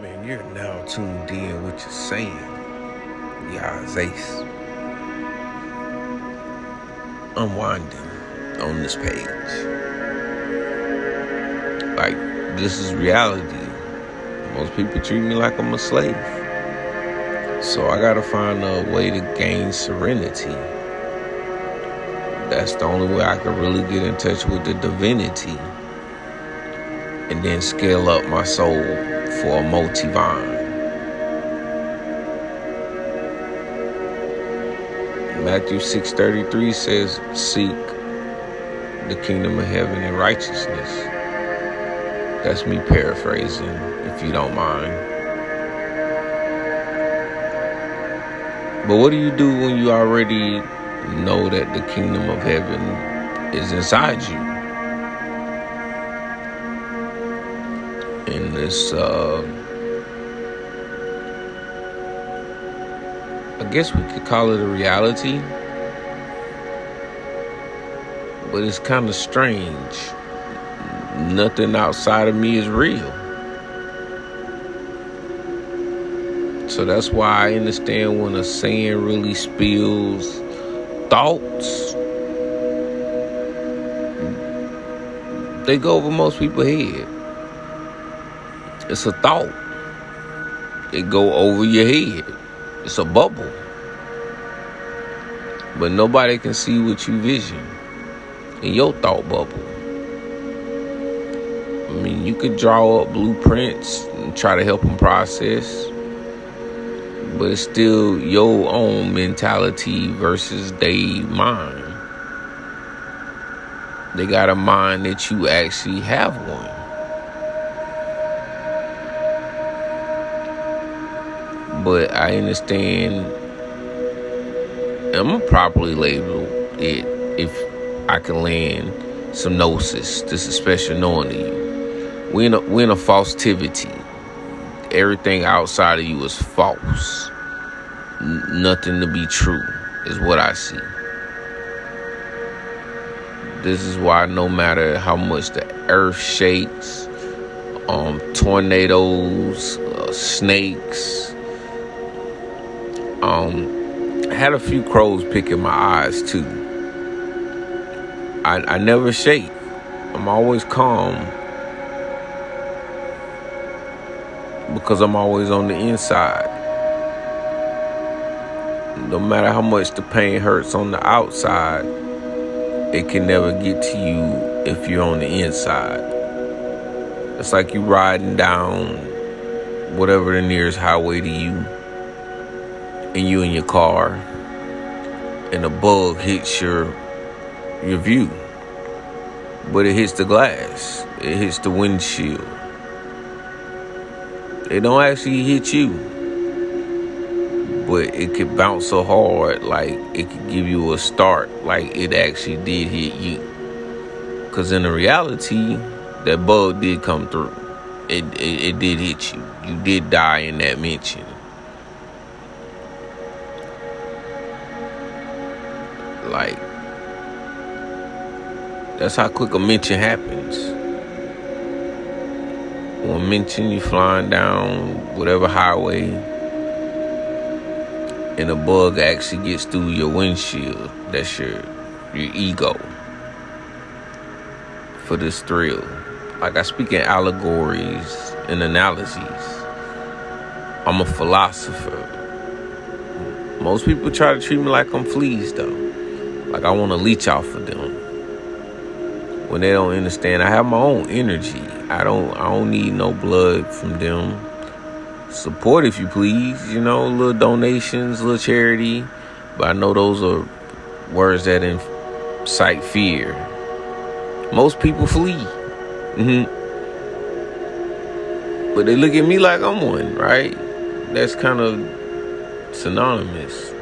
Man, you're now tuned in what you're saying. Yahs Ace. Unwinding on this page. Like, this is reality. Most people treat me like I'm a slave. So I gotta find a way to gain serenity. That's the only way I can really get in touch with the divinity and then scale up my soul for a multivine. Matthew 6:33 says, "Seek the kingdom of heaven and righteousness." That's me paraphrasing, if you don't mind. But what do you do when you already know that the kingdom of heaven is inside you? In this, uh, I guess we could call it a reality, but it's kind of strange. Nothing outside of me is real. So that's why I understand when a Saiyan really spills thoughts, they go over most people's head. It's a thought. It go over your head. It's a bubble. But nobody can see what you vision in your thought bubble. I mean, you could draw up blueprints and try to help them process but it's still your own mentality versus they mind. They got a mind that you actually have one. But I understand I'm gonna properly label it if I can land some gnosis. This is special knowing to you. We're in a, we're in a falsivity everything outside of you is false. N- nothing to be true, is what I see. This is why no matter how much the earth shakes, um, tornadoes, uh, snakes, um, I had a few crows picking my eyes too. I, I never shake. I'm always calm because I'm always on the inside. No matter how much the pain hurts on the outside, it can never get to you if you're on the inside. It's like you riding down whatever the nearest highway to you, and you in your car, and a bug hits your your view. But it hits the glass. It hits the windshield it don't actually hit you, but it could bounce so hard, like it could give you a start, like it actually did hit you. Cause in the reality, that bug did come through. It, it it did hit you. You did die in that mention. Like that's how quick a mention happens. One mention you flying down whatever highway and a bug actually gets through your windshield that's your your ego. For this thrill. Like i speak in allegories and analogies i'm a philosopher. Most people try to treat me like i'm fleas though like i want to leech off of them when they don't understand i have my own energy I don't I don't need no blood from them. Support if you please, you know, little donations, little charity. But I know those are words that incite fear. Most people flee. Mm-hmm. But they look at me like I'm one, right? That's kind of synonymous.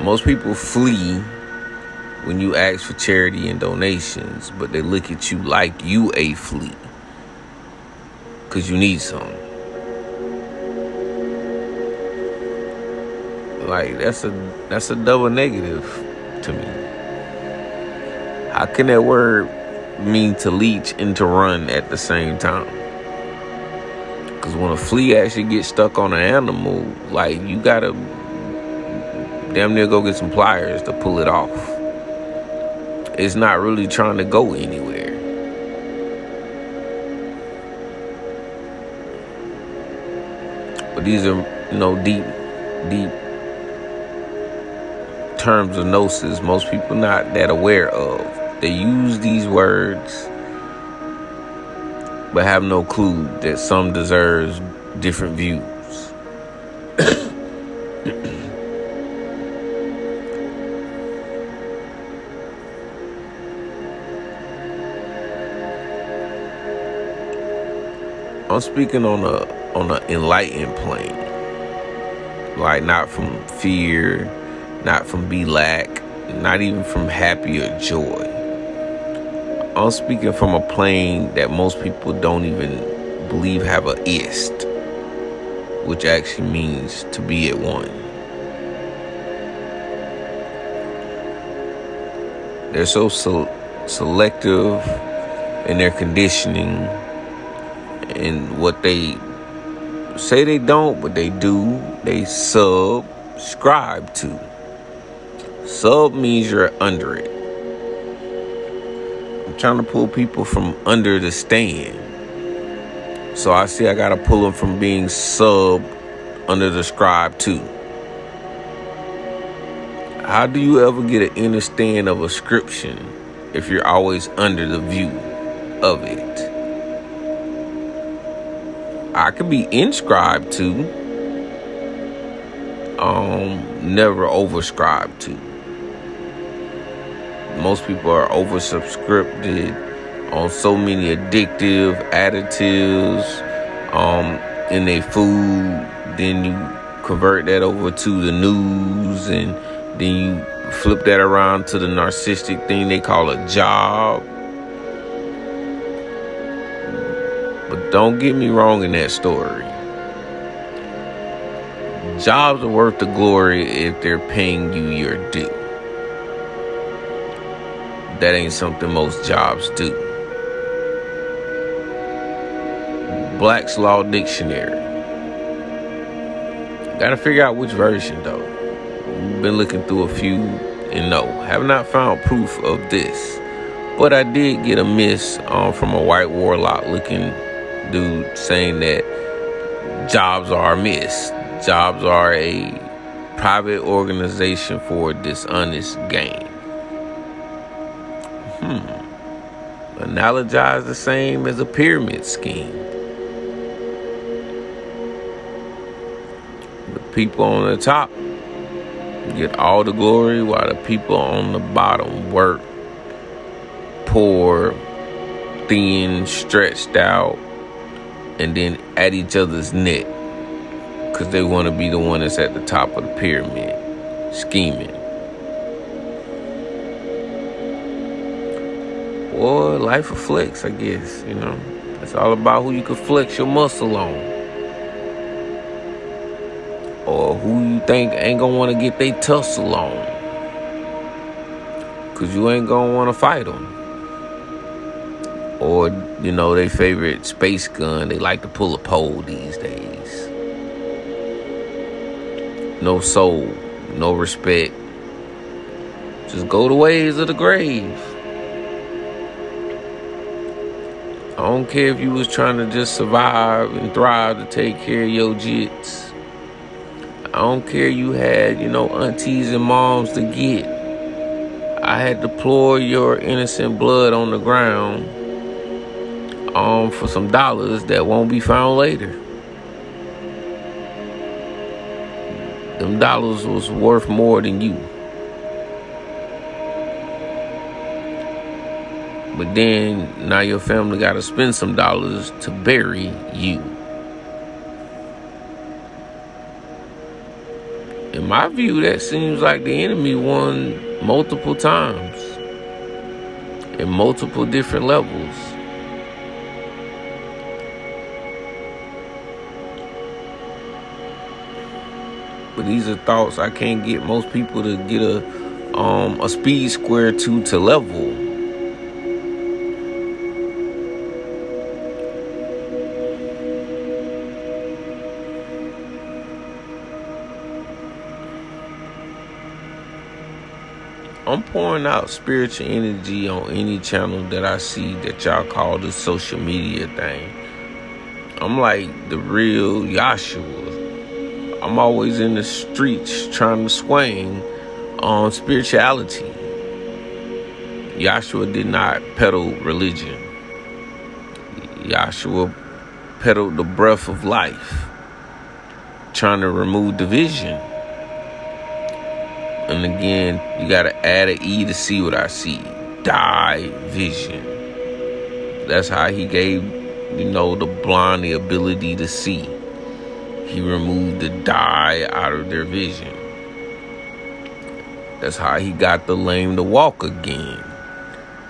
Most people flee when you ask for charity and donations, but they look at you like you a flea because you need some. Like that's a that's a double negative to me. How can that word mean to leech and to run at the same time? Cause when a flea actually gets stuck on an animal, like you gotta damn near go get some pliers to pull it off. It's not really trying to go anywhere. But these are, you know, deep, deep terms of gnosis most people not that aware of. They use these words but have no clue that some deserves different views. I'm speaking on a on an enlightened plane. Like not from fear, not from be lack, not even from happy or joy. I'm speaking from a plane that most people don't even believe have a ist, which actually means to be at one. They're so selective in their conditioning and what they say they don't, but they do. They subscribe to. Sub means you're under it. I'm trying to pull people from under the stand. So I see I gotta pull them from being sub under the scribe too. How do you ever get an understand of a scription if you're always under the view of it? I could be inscribed to, um, never overscribed to. Most people are oversubscribed on so many addictive additives um, in their food. Then you convert that over to the news, and then you flip that around to the narcissistic thing they call a job Don't get me wrong in that story. Jobs are worth the glory if they're paying you your due. That ain't something most jobs do. Black's Law Dictionary. Gotta figure out which version though. Been looking through a few and no, have not found proof of this. But I did get a miss um, from a white warlock looking dude saying that jobs are missed. Jobs are a private organization for dishonest gain. Hmm. Analogize the same as a pyramid scheme. The people on the top get all the glory while the people on the bottom work poor, thin, stretched out, and then at each other's neck because they want to be the one that's at the top of the pyramid scheming. Or life of flex, I guess, you know. It's all about who you can flex your muscle on. Or who you think ain't gonna wanna get their tussle on. Cause you ain't gonna wanna fight them or you know their favorite space gun. They like to pull a pole these days. No soul no respect. Just go the ways of the grave. I don't care if you was trying to just survive and thrive to take care of your jits. I don't care you had you know aunties and moms to get. I had deployed your innocent blood on the ground um, for some dollars that won't be found later. Them dollars was worth more than you. But then now your family got to spend some dollars to bury you. In my view, that seems like the enemy won multiple times in multiple different levels. But these are thoughts I can't get most people to get a um, a speed square to to level. I'm pouring out spiritual energy on any channel that I see that y'all call the social media thing. I'm like the real Yahshua. I'm always in the streets trying to swing on spirituality. Yahshua did not peddle religion. Yahshua peddled the breath of life, trying to remove division. And again, you got to add an E to see what I see. Die vision. That's how he gave, you know, the blind the ability to see. He removed the dye out of their vision. That's how he got the lame to walk again.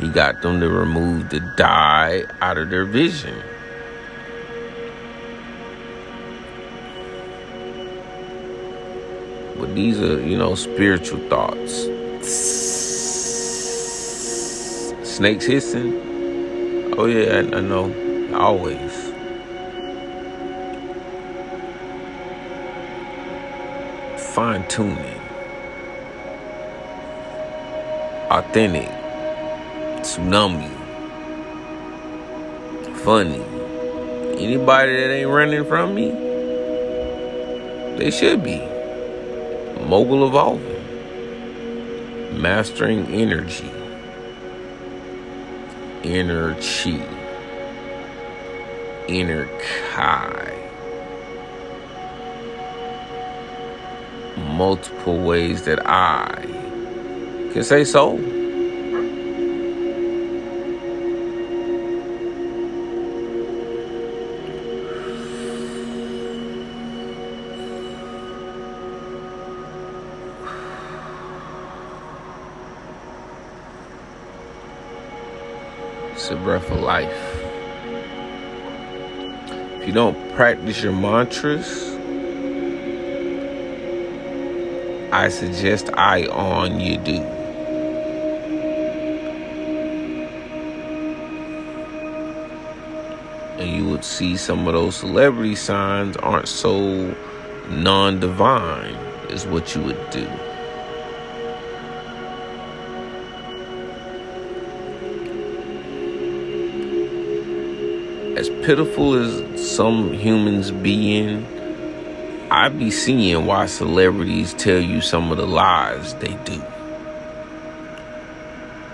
He got them to remove the dye out of their vision. But these are, you know, spiritual thoughts. Snakes hissing. Oh, yeah, I, I know. Always. Fine tuning. Authentic. Tsunami. Funny. Anybody that ain't running from me, they should be. Mogul Evolving, Mastering Energy, Inner Chi, Inner Kai. Multiple ways that I can say so. It's a breath of life. If you don't practice your mantras, I suggest I on you do. And you would see some of those celebrity signs aren't so non divine, is what you would do. as pitiful as some humans being, I be seeing why celebrities tell you some of the lies they do.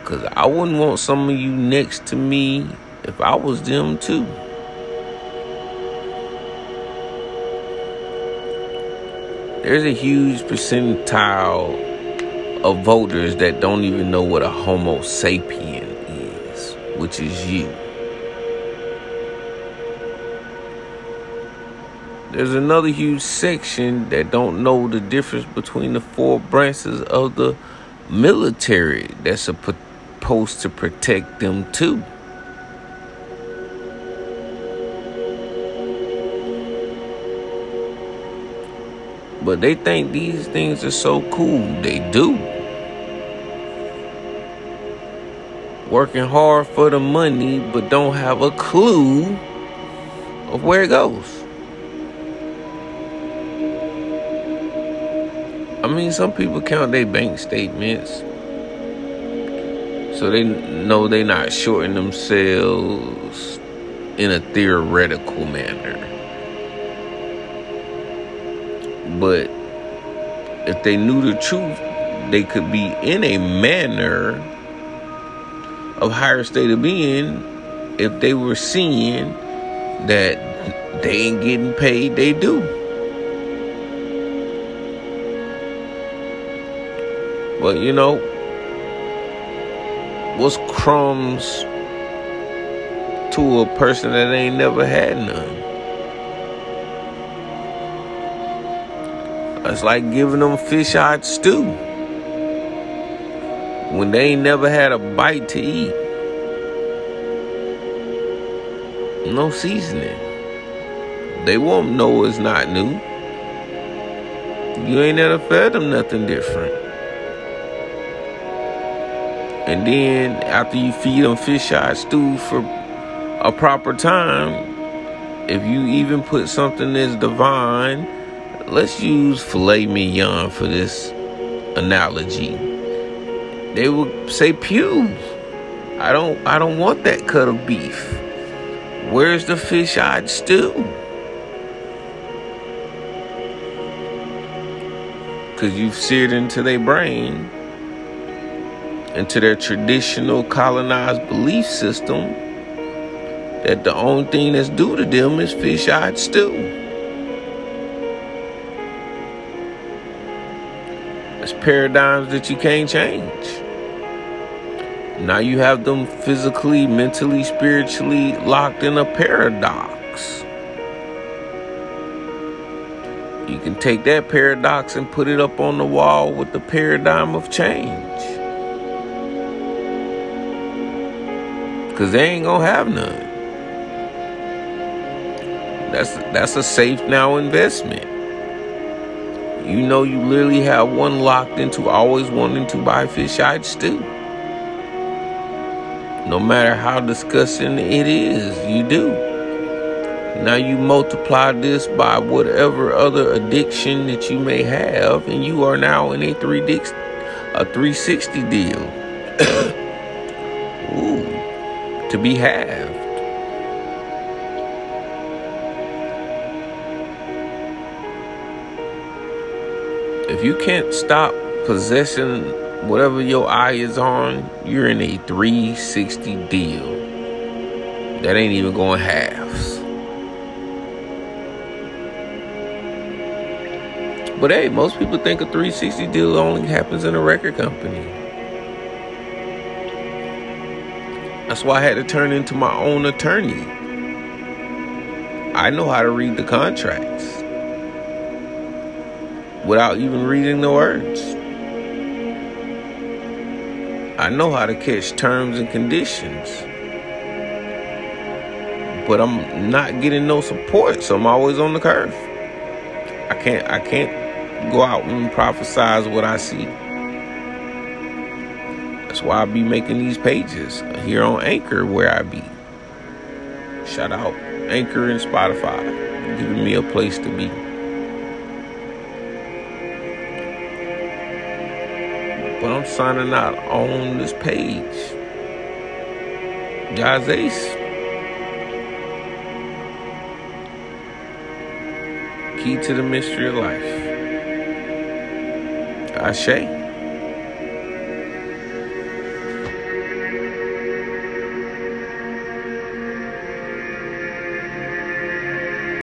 Cause I wouldn't want some of you next to me if I was them too. There's a huge percentile of voters that don't even know what a Homo sapien is, which is you. There's another huge section that don't know the difference between the four branches of the military that's supposed to protect them too. But they think these things are so cool. They do. Working hard for the money, but don't have a clue of where it goes. I mean, some people count their bank statements. So they know they're not shorting themselves in a theoretical manner. But if they knew the truth, they could be in a manner of higher state of being if they were seeing that they ain't getting paid they do. But you know, what's crumbs to a person that ain't never had none? It's like giving them fish eyed stew when they ain't never had a bite to eat. No seasoning. They won't know it's not new. You ain't never fed them nothing different. And then after you feed them fish eye stew for a proper time, if you even put something that's divine, let's use filet mignon for this analogy. they will say pew. I don't I don't want that cut of beef. Where's the fish eyed stew? Cause you've seared into their brain, into their traditional colonized belief system, that the only thing that's due to them is fish eyed stew. That's paradigms that you can't change. Now you have them physically, mentally, spiritually locked in a paradox. You can take that paradox and put it up on the wall with the paradigm of change. Cause they ain't gonna have none. That's that's a safe now investment. You know you literally have one locked into always wanting to buy fish eyed stew no matter how disgusting it is, you do. Now you multiply this by whatever other addiction that you may have, and you are now in a three a 360 deal. To be halved. If you can't stop possessing whatever your eye is on, you're in a 360 deal. That ain't even going halves. But hey, most people think a 360 deal only happens in a record company. That's why I had to turn into my own attorney. I know how to read the contracts without even reading the words. I know how to catch terms and conditions. But I'm not getting no support, so I'm always on the curve. I can't I can't go out and prophesize what I see. That's why I be making these pages here on Anchor where I be. Shout out Anchor and Spotify, giving me a place to be. but I'm signing out on this page. Yahs Ace. Key to the mystery of life. Ashe.